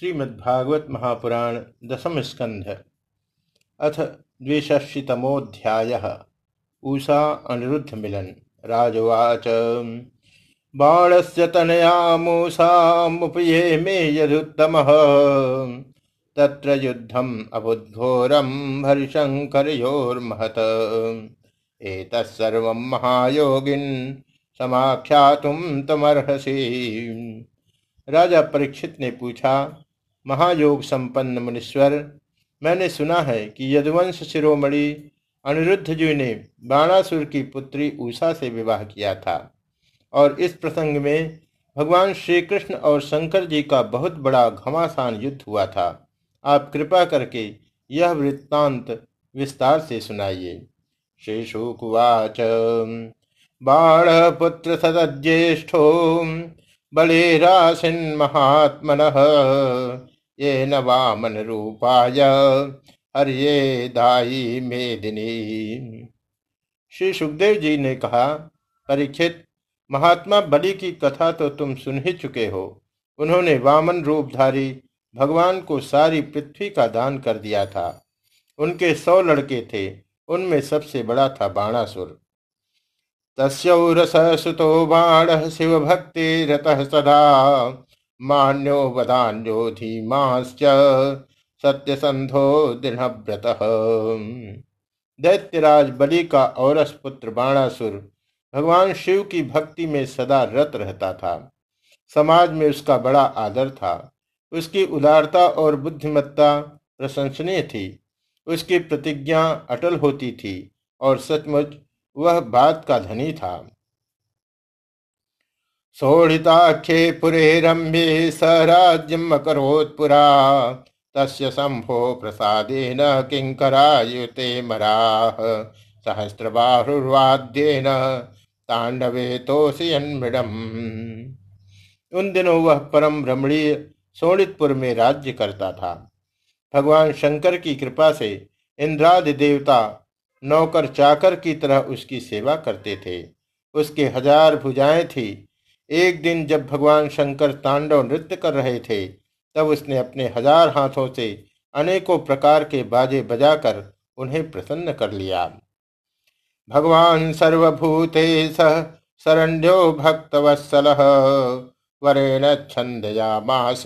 श्रीमद्भागवत महापुराण दशम स्कंध अथ द्विषष्टितमोध्याय ऊषा अनिरुद्ध मिलन। राजवाच। बाणस्य मूषामुपये मे यदुत्तमः। तत्र युद्धम् अबुद्घोरं हरिशङ्करयोर्महत्। एतत्सर्वं महायोगिन् समाख्यातुं तमर्हसि। राजा परीक्षित ने पूछा महायोग संपन्न मुनीश्वर, मैंने सुना है कि यदुवंश शिरोमणि अनिरुद्ध जी ने बाणासुर की पुत्री उषा से विवाह किया था। और इस प्रसंग में भगवान श्री कृष्ण और शंकर जी का बहुत बड़ा घमासान युद्ध हुआ था। आप कृपा करके यह वृत्तांत विस्तार से सुनाइए। श्री शुकुवाच बाण पुत्र सदज्येष्ठो महात्मन ये न वामन रूपाय हरिये दाई मेदिनी। श्री सुखदेव जी ने कहा परीक्षित महात्मा बलि की कथा तो तुम सुन ही चुके हो। उन्होंने वामन रूपधारी भगवान को सारी पृथ्वी का दान कर दिया था। उनके सौ लड़के थे, उनमें सबसे बड़ा था बाणासुर। तस्ौरस सुतो बाण शिव भक्ति रतः सदा। मान्यो वदान्यो धीमाश्च सत्यसंधो दृढ़व्रत दैत्यराज बलि का औरस पुत्र बाणासुर भगवान शिव की भक्ति में सदा रत रहता था। समाज में उसका बड़ा आदर था। उसकी उदारता और बुद्धिमत्ता प्रशंसनीय थी। उसकी प्रतिज्ञा अटल होती थी और सचमुच वह बात का धनी था। सोढ़िताख्ये पुरे तस्य शंभो किंकरायुते तांडवे तोषयन्मृडम उन दिनों वह परम रमणीय सोणितपुर में राज्य करता था। भगवान शंकर की कृपा से इंद्रादि देवता नौकर चाकर की तरह उसकी सेवा करते थे। उसके हज़ार भुजाएँ थी। एक दिन जब भगवान शंकर तांडव नृत्य कर रहे थे, तब उसने अपने हज़ार हाथों से अनेकों प्रकार के बाजे बजाकर उन्हें प्रसन्न कर लिया। भगवान सर्वभूते सह शरण्यो भक्तवत्सल, वरेण छंदयामास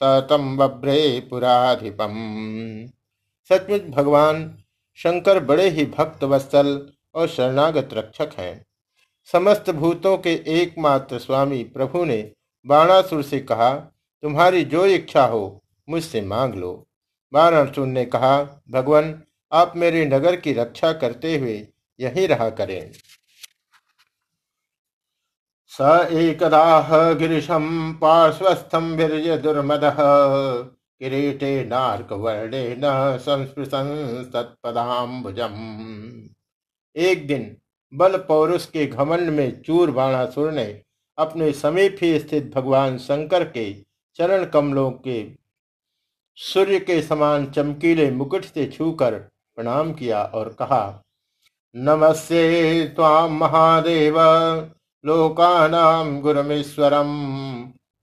सतम बभ्रे पुराधिपम। सचमुच भगवान शंकर बड़े ही भक्त वत्सल और शरणागत रक्षक हैं। समस्त भूतों के एकमात्र स्वामी प्रभु ने बाणासुर से कहा, तुम्हारी जो इच्छा हो, मुझसे मांग लो। बाणासुर ने कहा, भगवान, आप मेरे नगर की रक्षा करते हुए यही रहा करें। स एकदाह गिरीशम पार्श्वस्थम वीर्य दुर्मद किरीटे नार्कवर्णेन संस्पृशन तत्पदाम्बुजम एक दिन बल पौरुष के घमंड में चूर बाणासुर ने अपने समीप ही स्थित भगवान शंकर के चरण कमलों के सूर्य के समान चमकीले मुकुट से छूकर प्रणाम किया और कहा, नमस्ते ताम महादेव लोकानाम गुरमेश्वरम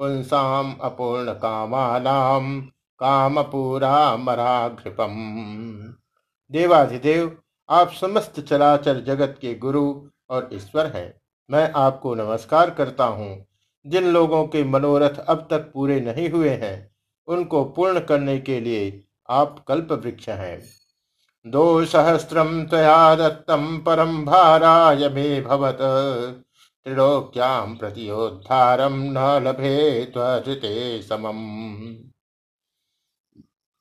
पुंसाम अपूर्ण कामानाम कामपूरा मराघृपम देवाधिदेव आप समस्त चराचर जगत के गुरु और ईश्वर हैं। मैं आपको नमस्कार करता हूँ। जिन लोगों के मनोरथ अब तक पूरे नहीं हुए हैं, उनको पूर्ण करने के लिए आप कल्प वृक्ष हैं। दो सहस्रम तया दत्तम परम भाराय मे भवत। त्रिलोक्याम प्रतियोद्धारम न लभे त्वते समम।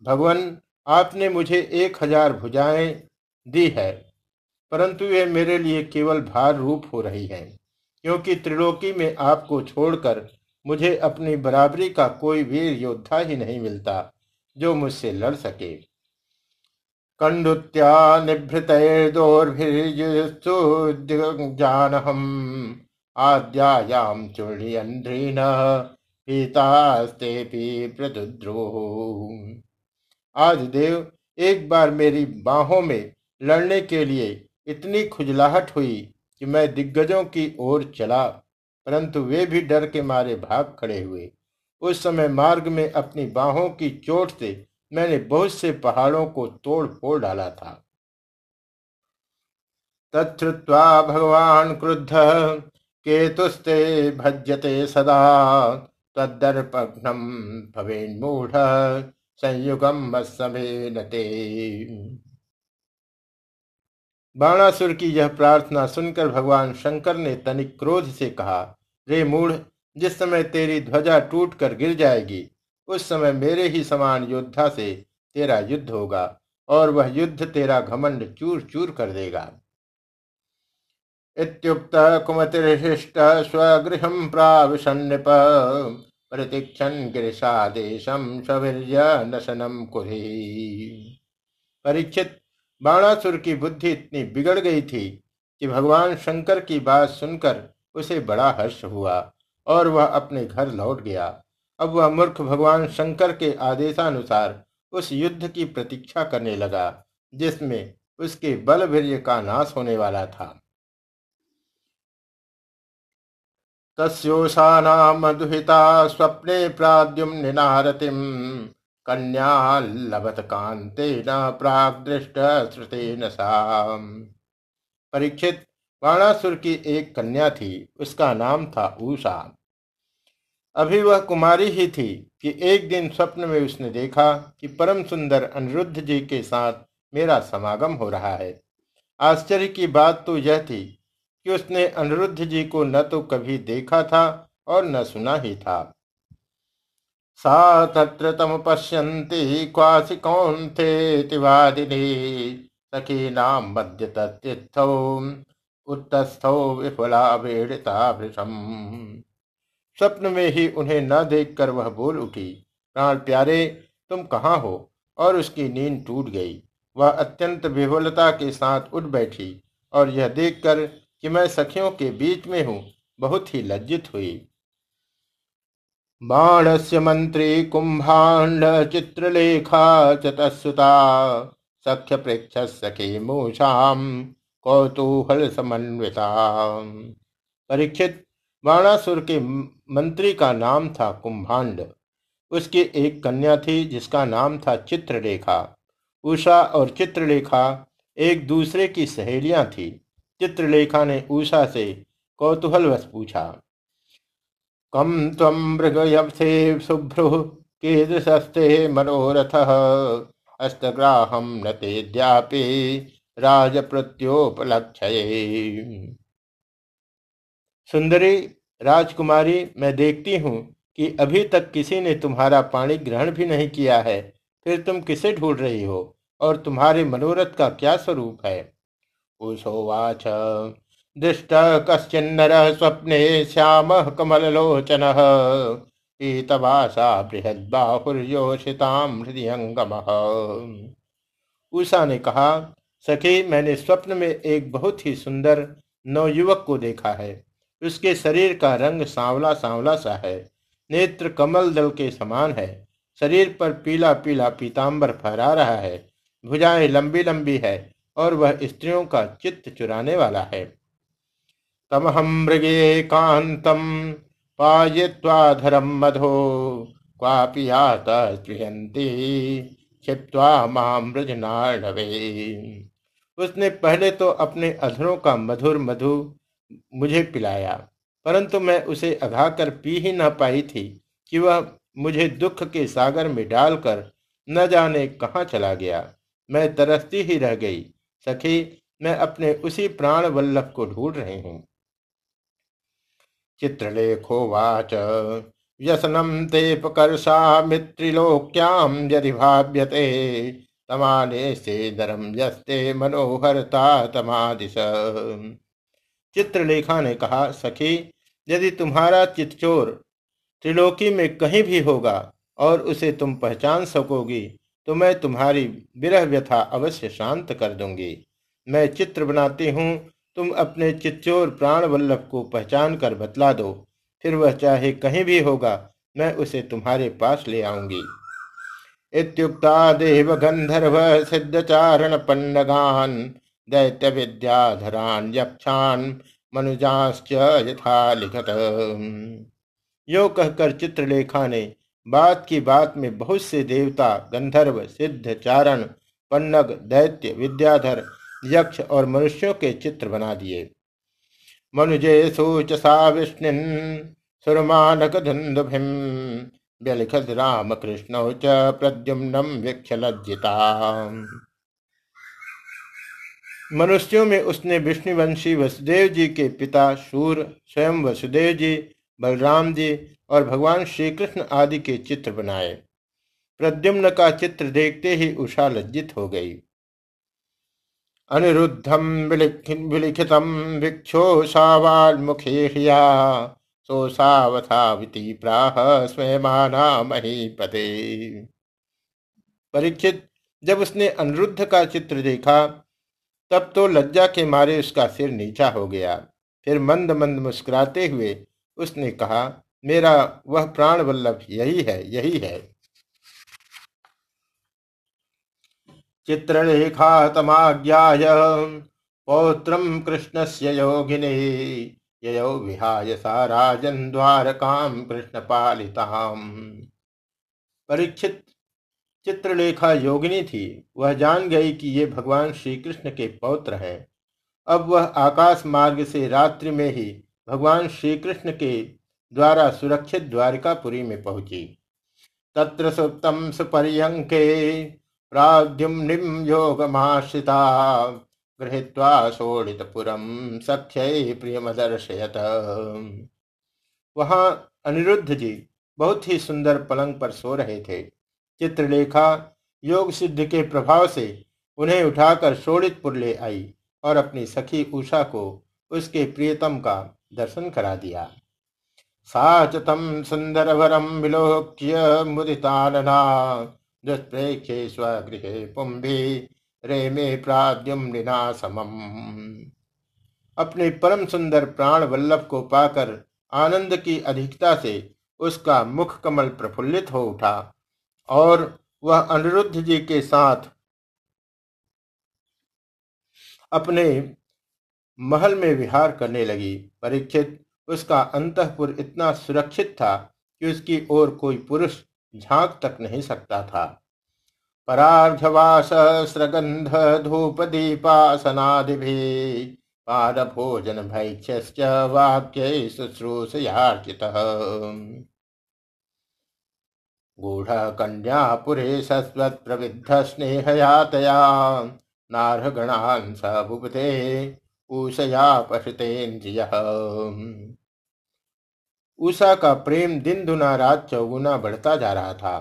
भगवान, आपने मुझे एक हज़ार भुजाएँ दी है, परंतु वे मेरे लिए केवल भार रूप हो रही है, क्योंकि त्रिलोकी में आपको छोड़कर मुझे अपनी बराबरी का कोई वीर योद्धा ही नहीं मिलता जो मुझसे लड़ सके। कंडुत्या हम आद्यायाम चूर्णियंद्रीन पीतास्ते प्रदुद्रोह आज देव एक बार मेरी बाहों में लड़ने के लिए इतनी खुजलाहट हुई कि मैं दिग्गजों की ओर चला, परंतु वे भी डर के मारे भाग खड़े हुए। उस समय मार्ग में अपनी बाहों की चोट से मैंने बहुत से पहाड़ों को तोड़ फोड़ डाला था। तत्वा भगवान क्रुद्ध, केतुस्ते भज्यते सदा तदर्पघ्नम भवेन्मूढ़, संयुगम नते बाणासुर की यह प्रार्थना सुनकर भगवान शंकर ने तनिक क्रोध से कहा, रे मूढ़, जिस समय तेरी ध्वजा टूट कर गिर जाएगी, उस समय मेरे ही समान योद्धा से तेरा युद्ध होगा और वह युद्ध तेरा घमंड चूर चूर कर देगा। इत्युक्त कुमतिशिष्ट स्वगृह प्राविशन्नप प्रतीक्षण गिरिशादेशम सवीर्य नशनम कुरी परीक्षित बाणासुर की बुद्धि इतनी बिगड़ गई थी कि भगवान शंकर की बात सुनकर उसे बड़ा हर्ष हुआ और वह अपने घर लौट गया। अब वह मूर्ख भगवान शंकर के आदेशानुसार उस युद्ध की प्रतीक्षा करने लगा, जिसमें उसके बल वीर्य का नाश होने वाला था। तस्ोषाना मधुहिता स्वप्ने प्राद्युम निनारतिम। कन्या लभत कांते न प्राग दृष्ट श्रुतेन परीक्षित वाणासुर की एक कन्या थी, उसका नाम था ऊषा। अभी वह कुमारी ही थी कि एक दिन स्वप्न में उसने देखा कि परम सुंदर अनिरुद्ध जी के साथ मेरा समागम हो रहा है। आश्चर्य की बात तो यह थी कि उसने अनिरुद्ध जी को न तो कभी देखा था और न सुना ही था। सा तत्र तम पश्यन्ति क्वासि सखी नाम मध्य तत्थौ उत्तस्थौ विफला वेड़ता भृषम स्वप्न में ही उन्हें न देखकर वह बोल उठी, प्राण प्यारे, तुम कहाँ हो? और उसकी नींद टूट गई। वह अत्यंत विफलता के साथ उठ बैठी और यह देखकर कि मैं सखियों के बीच में हूँ, बहुत ही लज्जित हुई। बाणस्य मंत्री कुंभाण्ड चित्रलेखा चतसुता सख्य प्रेक्ष सखी मूषाम कौतूहल समन्विता। परीक्षित बाणासुर के मंत्री का नाम था कुंभांड। उसकी एक कन्या थी जिसका नाम था चित्रलेखा। उषा और चित्रलेखा एक दूसरे की सहेलियाँ थी। चित्रलेखा ने उषा से कौतूहलवश पूछा कम तम मृगयसे शुभ्रु कीदृशस्ते मनोरथ। हस्तग्राहम न तेद्यापि राजप्रत्योपलक्ष सुंदरी, राजकुमारी, मैं देखती हूँ कि अभी तक किसी ने तुम्हारा पाणी ग्रहण भी नहीं किया है, फिर तुम किसे ढूंढ रही हो और तुम्हारे मनोरथ का क्या स्वरूप है? उषोवाच दृष्ट कश्चिन्नर स्वप्ने श्याम कमल कमलोचन पीतवासा बृहद्बाहुर्योषिताम हृदयंगम उषा ने कहा, सखी, मैंने स्वप्न में एक बहुत ही सुंदर नवयुवक को देखा है। उसके शरीर का रंग सांवला सांवला सा है। नेत्र कमल दल के समान है। शरीर पर पीला पीला पीताम्बर फहरा रहा है। भुजाएँ लंबी लंबी है और वह स्त्रियों का चित्त चुराने वाला है। तमहम मृगे कांतम पाय्वाधरम मधो क्वापि छिप्वा उसने पहले तो अपने अधरों का मधुर मधु मुझे पिलाया, परंतु मैं उसे अघा कर पी ही न पाई थी कि वह मुझे दुख के सागर में डालकर न जाने कहाँ चला गया। मैं तरसती ही रह गई, सखी, मैं अपने उसी प्राण वल्लभ को ढूंढ रही हूँ। चित्रलेखोवाच व्यसनम ते प्रकर्षा मित्रिलोक्याम यदि भाव्यते तमाने से दरम यस्ते मनोहरता तमादिश। चित्रलेखा ने कहा, सखी, यदि तुम्हारा चितचोर त्रिलोकी में कहीं भी होगा और उसे तुम पहचान सकोगी तो मैं तुम्हारी विरह व्यथा अवश्य शांत कर दूँगी। मैं चित्र बनाती हूँ तुम अपने चिच्चोर प्राण वल्लभ को पहचान कर बतला दो। फिर वह चाहे कहीं भी होगा, मैं उसे तुम्हारे पास ले आऊँगी। इत्युक्ता देव गंधर्व सिद्धचारण पन्नगान दैत्य विद्याधरान यक्षान मनुजाश्च यथा लिखत। यो कहकर चित्रलेखा ने बात की बात में बहुत से देवता गंधर्व सिद्ध चारण पन्नग दैत्य विद्याधर यक्ष और मनुष्यों के चित्र बना दिए। मनुजे सूचसा विष्णु सुरमानक धुंदभिम व्यलिखत राम कृष्ण च प्रद्युम्नम वीक्ष लज्जिता मनुष्यों में उसने विष्णुवंशी वसुदेव जी के पिता सूर स्वयं वसुदेव जी, बलराम जी और भगवान श्री कृष्ण आदि के चित्र बनाए। प्रद्युम्न का चित्र देखते ही उषा लज्जित हो गई। अनिरुद्धम विलिखितम भिक्षो सावाल्मुखे सोसावथाविति प्राह स्वयमाना महीपते परीक्षित, जब उसने अनिरुद्ध का चित्र देखा, तब तो लज्जा के मारे उसका सिर नीचा हो गया। फिर मंद मंद मुस्कुराते हुए उसने कहा, मेरा वह प्राण वल्लभ यही है यही है। चित्रलेखा तमाज्ञाय पौत्रम कृष्णस्य योगिने, ययो विहाय सा राजन कृष्ण पालिताम परीक्षित चित्रलेखा योगिनी थी, वह जान गई कि ये भगवान श्री कृष्ण के पौत्र हैं। अब वह आकाश मार्ग से रात्रि में ही भगवान श्री कृष्ण के द्वारा सुरक्षित द्वारिकापुरी में पहुँची। तत्र सुप्तम सुपर्यंके प्राद्युम्निम योगमाश्रिता। गृहीत्वा शोड़ितपुरम सख्य प्रियमदर्शयत। वहाँ अनिरुद्ध जी बहुत ही सुंदर पलंग पर सो रहे थे। चित्रलेखा योग सिद्ध के प्रभाव से उन्हें उठाकर शोड़ितपुर ले आई और अपनी सखी उषा को उसके प्रियतम का दर्शन करा दिया। साचतम सुंदर वरम विलोक्य मुदितानना। दुष्प्रेक्षे स्वगृहे पुंभी रेमे प्राद्युम्निना समम अपने परम सुंदर प्राण वल्लभ को पाकर आनंद की अधिकता से उसका मुख कमल प्रफुल्लित हो उठा और वह अनिरुद्ध जी के साथ अपने महल में विहार करने लगी। परीक्षित, उसका अंतपुर इतना सुरक्षित था कि उसकी ओर कोई पुरुष झाँक तक नहीं सकता था। परार्घवास स्रगंध धूप दीपासनादि पाद भोजन भैक्ष्य वाक्य शुश्रूषयार्चित। गूढ़ कन्यापुरे सस्वत् प्रविद्ध स्नेहयातया नारगणान् स बुबुधे ऊषया पशुतेन्द्रिय उषा का प्रेम दिन दुना रात चौगुना बढ़ता जा रहा था।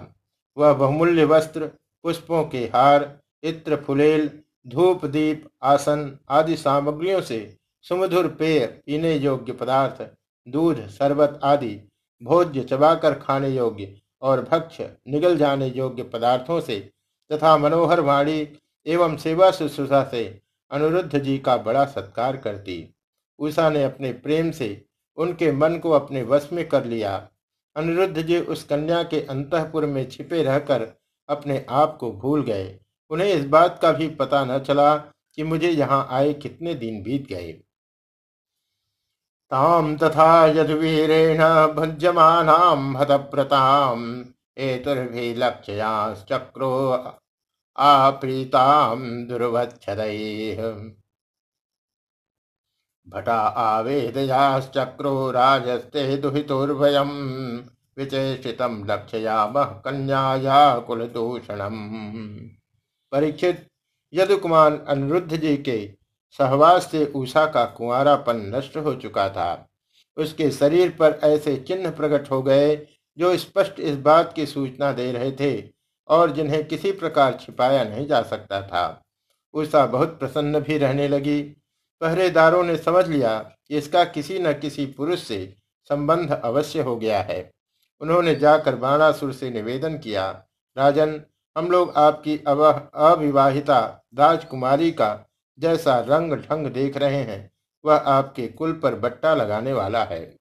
वह बहुमूल्य वस्त्र, पुष्पों के हार, इत्र फुलेल, धूप दीप, आसन आदि सामग्रियों से सुमधुर पेय, पीने योग्य पदार्थ, दूध, शरबत आदि भोज्य चबाकर खाने योग्य और भक्ष निगल जाने योग्य पदार्थों से तथा मनोहर वाणी एवं सेवा शुश्रूषा से अनुरुद्ध जी का बड़ा सत्कार करती उषा ने अपने प्रेम से उनके मन को अपने वश में कर लिया। अनिरुद्ध जी उस कन्या के अंतपुर में छिपे रहकर अपने आप को भूल गए। उन्हें इस बात का भी पता न चला कि मुझे यहाँ आए कितने दिन बीत गए। ताम तथा यदवीरेण यदुवीरेण भज्यमानां हतप्रताम् एतुर्भिलक्ष्याश्चक्रो आप्रीतां दुर्वच्छदैः। भटा आवेदयाश्चक्रो राजस्ते दुहितुर्भयम्। विचेषितं लक्ष्यामः कन्याया कुलदूषणम्। परीक्षित यदुकुमार अनिरुद्ध जी के सहवास से उषा का कुंवरापन नष्ट हो चुका था। उसके शरीर पर ऐसे चिन्ह प्रकट हो गए जो स्पष्ट इस, इस बात की सूचना दे रहे थे और जिन्हें किसी प्रकार छिपाया नहीं जा सकता था। उषा बहुत प्रसन्न भी रहने लगी। पहरेदारों ने समझ लिया कि इसका किसी न किसी पुरुष से संबंध अवश्य हो गया है। उन्होंने जाकर बाणासुर से निवेदन किया, राजन, हम लोग आपकी अविवाहिता राजकुमारी का जैसा रंग ढंग देख रहे हैं, वह आपके कुल पर बट्टा लगाने वाला है।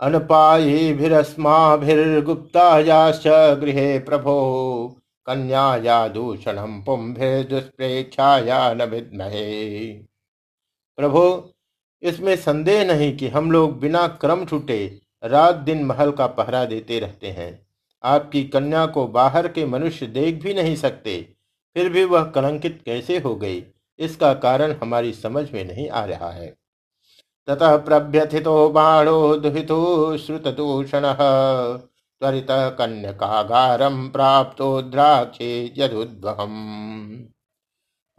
अनपायीभिरस्माभिर्गुप्तायाश्च गृहे प्रभो कन्याया दूषणम पुंभिर्दुष्प्रेक्षाया न विद्महे प्रभो, इसमें संदेह नहीं कि हम लोग बिना क्रम छूटे रात दिन महल का पहरा देते रहते हैं। आपकी कन्या को बाहर के मनुष्य देख भी नहीं सकते, फिर भी वह कलंकित कैसे हो गई, इसका कारण हमारी समझ में नहीं आ रहा है। ततः प्रभ्यथितो बाणो दुहितो श्रुतदूषण। त्वरित कन्यकागारम प्राप्तो द्राक्षे यदुद्वहम।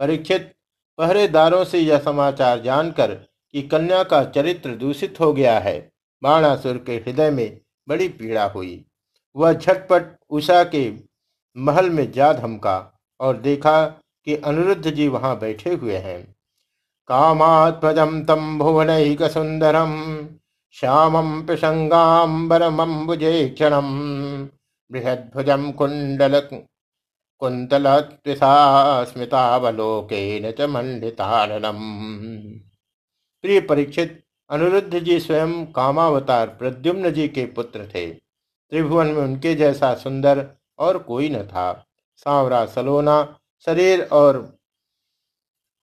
परीक्षित, पहरेदारों से यह समाचार जानकर कि कन्या का चरित्र दूषित हो गया है, बाणासुर के हृदय में बड़ी पीड़ा हुई। वह झटपट उषा के महल में जा धमका और देखा कि अनिरुद्ध जी वहाँ बैठे हुए हैं। कामात्मजम तम भुवनैक सुंदरम श्यामं पिशङ्गाम्बरमम्बुजे क्षणम् बृहद्भुजं कुण्डल कुन्तलत्विषा च मंडिताननम प्रिय परीक्षित अनिरुद्ध जी स्वयं कामावतार प्रद्युम्न जी के पुत्र थे। त्रिभुवन में उनके जैसा सुंदर और कोई न था। सांवरा सलोना, शरीर और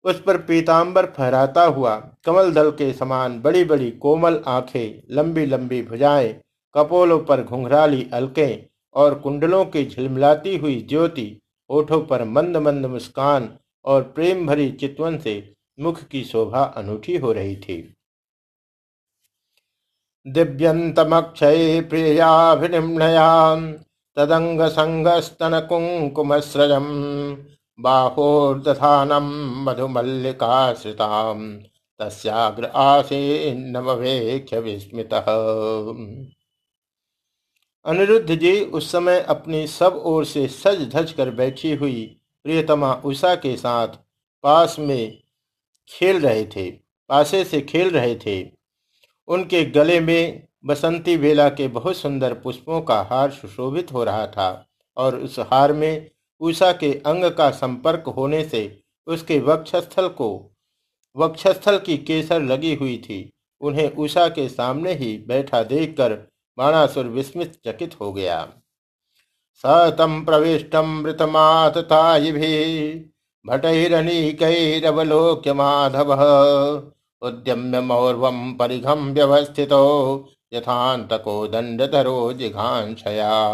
उस पर पीताम्बर फहराता हुआ, कमल दल के समान बड़ी बड़ी कोमल आँखें लंबी लंबी भुजाएँ, कपोलों पर घुंघराली अलकें और कुंडलों की झिलमिलाती हुई ज्योति, ओठों पर मंद मंद मुस्कान और प्रेम भरी चितवन से मुख की शोभा अनूठी हो रही थी। दिव्यंतमक्षय प्रियाभिनिम्नया तदंग संगस्तन कुंकुमस्रजम बाहोर्दधानम मधुमल्लिकाश्रिताम, तस्याग्र आसीनमवेक्ष विस्मित। अनिरुद्ध जी उस समय अपनी सब ओर से सज धज कर बैठी हुई प्रियतमा उषा के साथ पास में खेल रहे थे, पासे से खेल रहे थे। उनके गले में बसंती बेला के बहुत सुंदर पुष्पों का हार सुशोभित हो रहा था और उस हार में उषा के अंग का संपर्क होने से उसके वक्षस्थल को, वक्षस्थल की केसर लगी हुई थी। उन्हें उषा के सामने ही बैठा देखकर बाणासुर विस्मित चकित हो गया। सतम प्रविष्टम मृतमाततायिभि भटैरनीकैरवलोक्य माधव उद्यम्य मौर्वम परिघम व्यवस्थितो यथान्तको दंडधरो जिघांशया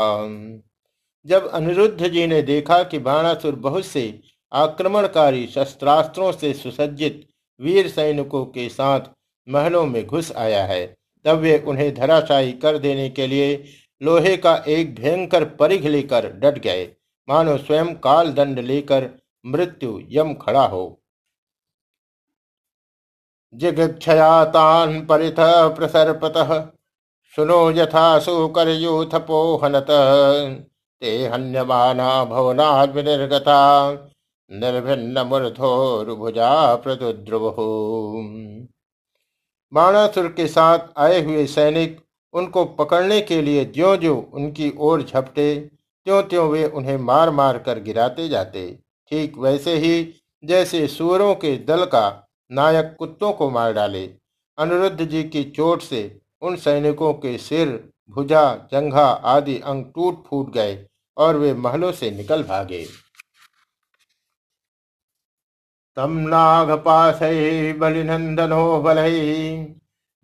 जब अनिरुद्ध जी ने देखा कि बाणासुर बहुत से आक्रमणकारी शस्त्रास्त्रों से सुसज्जित वीर सैनिकों के साथ महलों में घुस आया है, तब वे उन्हें धराशायी कर देने के लिए लोहे का एक भयंकर परिघ लेकर डट गए। मानो स्वयं काल दंड लेकर मृत्यु यम खड़ा हो। जिगक्षयातान परिथ प्रसर्पत, सुनो यथा सुकर यूथ पोहनत ते हन्यमाना भवनाद विनिर्गता निर्भिन्न मूर्धोर्भुजा प्रदुद्रुव। बाणासुर के साथ आए हुए सैनिक उनको पकड़ने के लिए ज्यो ज्यो उनकी ओर झपटे त्यों त्यों वे उन्हें मार मार कर गिराते जाते। ठीक वैसे ही जैसे सूरों के दल का नायक कुत्तों को मार डाले, अनिरुद्ध जी की चोट से उन सैनिकों के सिर, भुजा, जंघा आदि अंग टूट फूट गए। और वे महलों से निकल भागे। तम नागपाश बलिनंदनो बल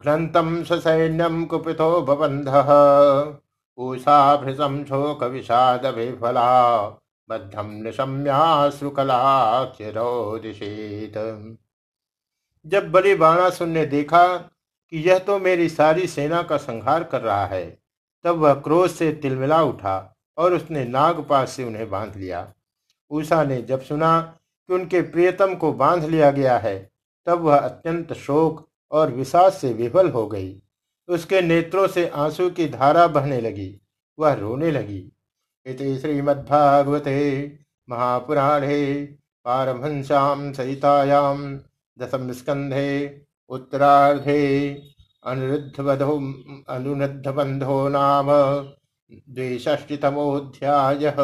घ्रंतम सैन्यम कुपितो बबंध ऊषाभृशम शोक विषाद विफला बद्धम निशम्याश्रुकलाक्षरोदिशेत जब बलि बाणासुर ने देखा कि यह तो मेरी सारी सेना का संहार कर रहा है, तब वह क्रोध से तिलमिला उठा। और उसने नागपास से उन्हें बाँध लिया। उषा ने जब सुना कि उनके प्रियतम को बाँध लिया गया है, तब वह अत्यंत शोक और विषाद से विफल हो गई। उसके नेत्रों से आँसू की धारा बहने लगी, वह रोने लगी। इति श्रीमद्भागवते महापुराणे पारमहंस्याम सहितायाम दशम स्कंधे उत्तरार्धे अनिरुद्ध अनुरुद्ध बंधो नाम। द्विषष्टितमोऽध्यायः।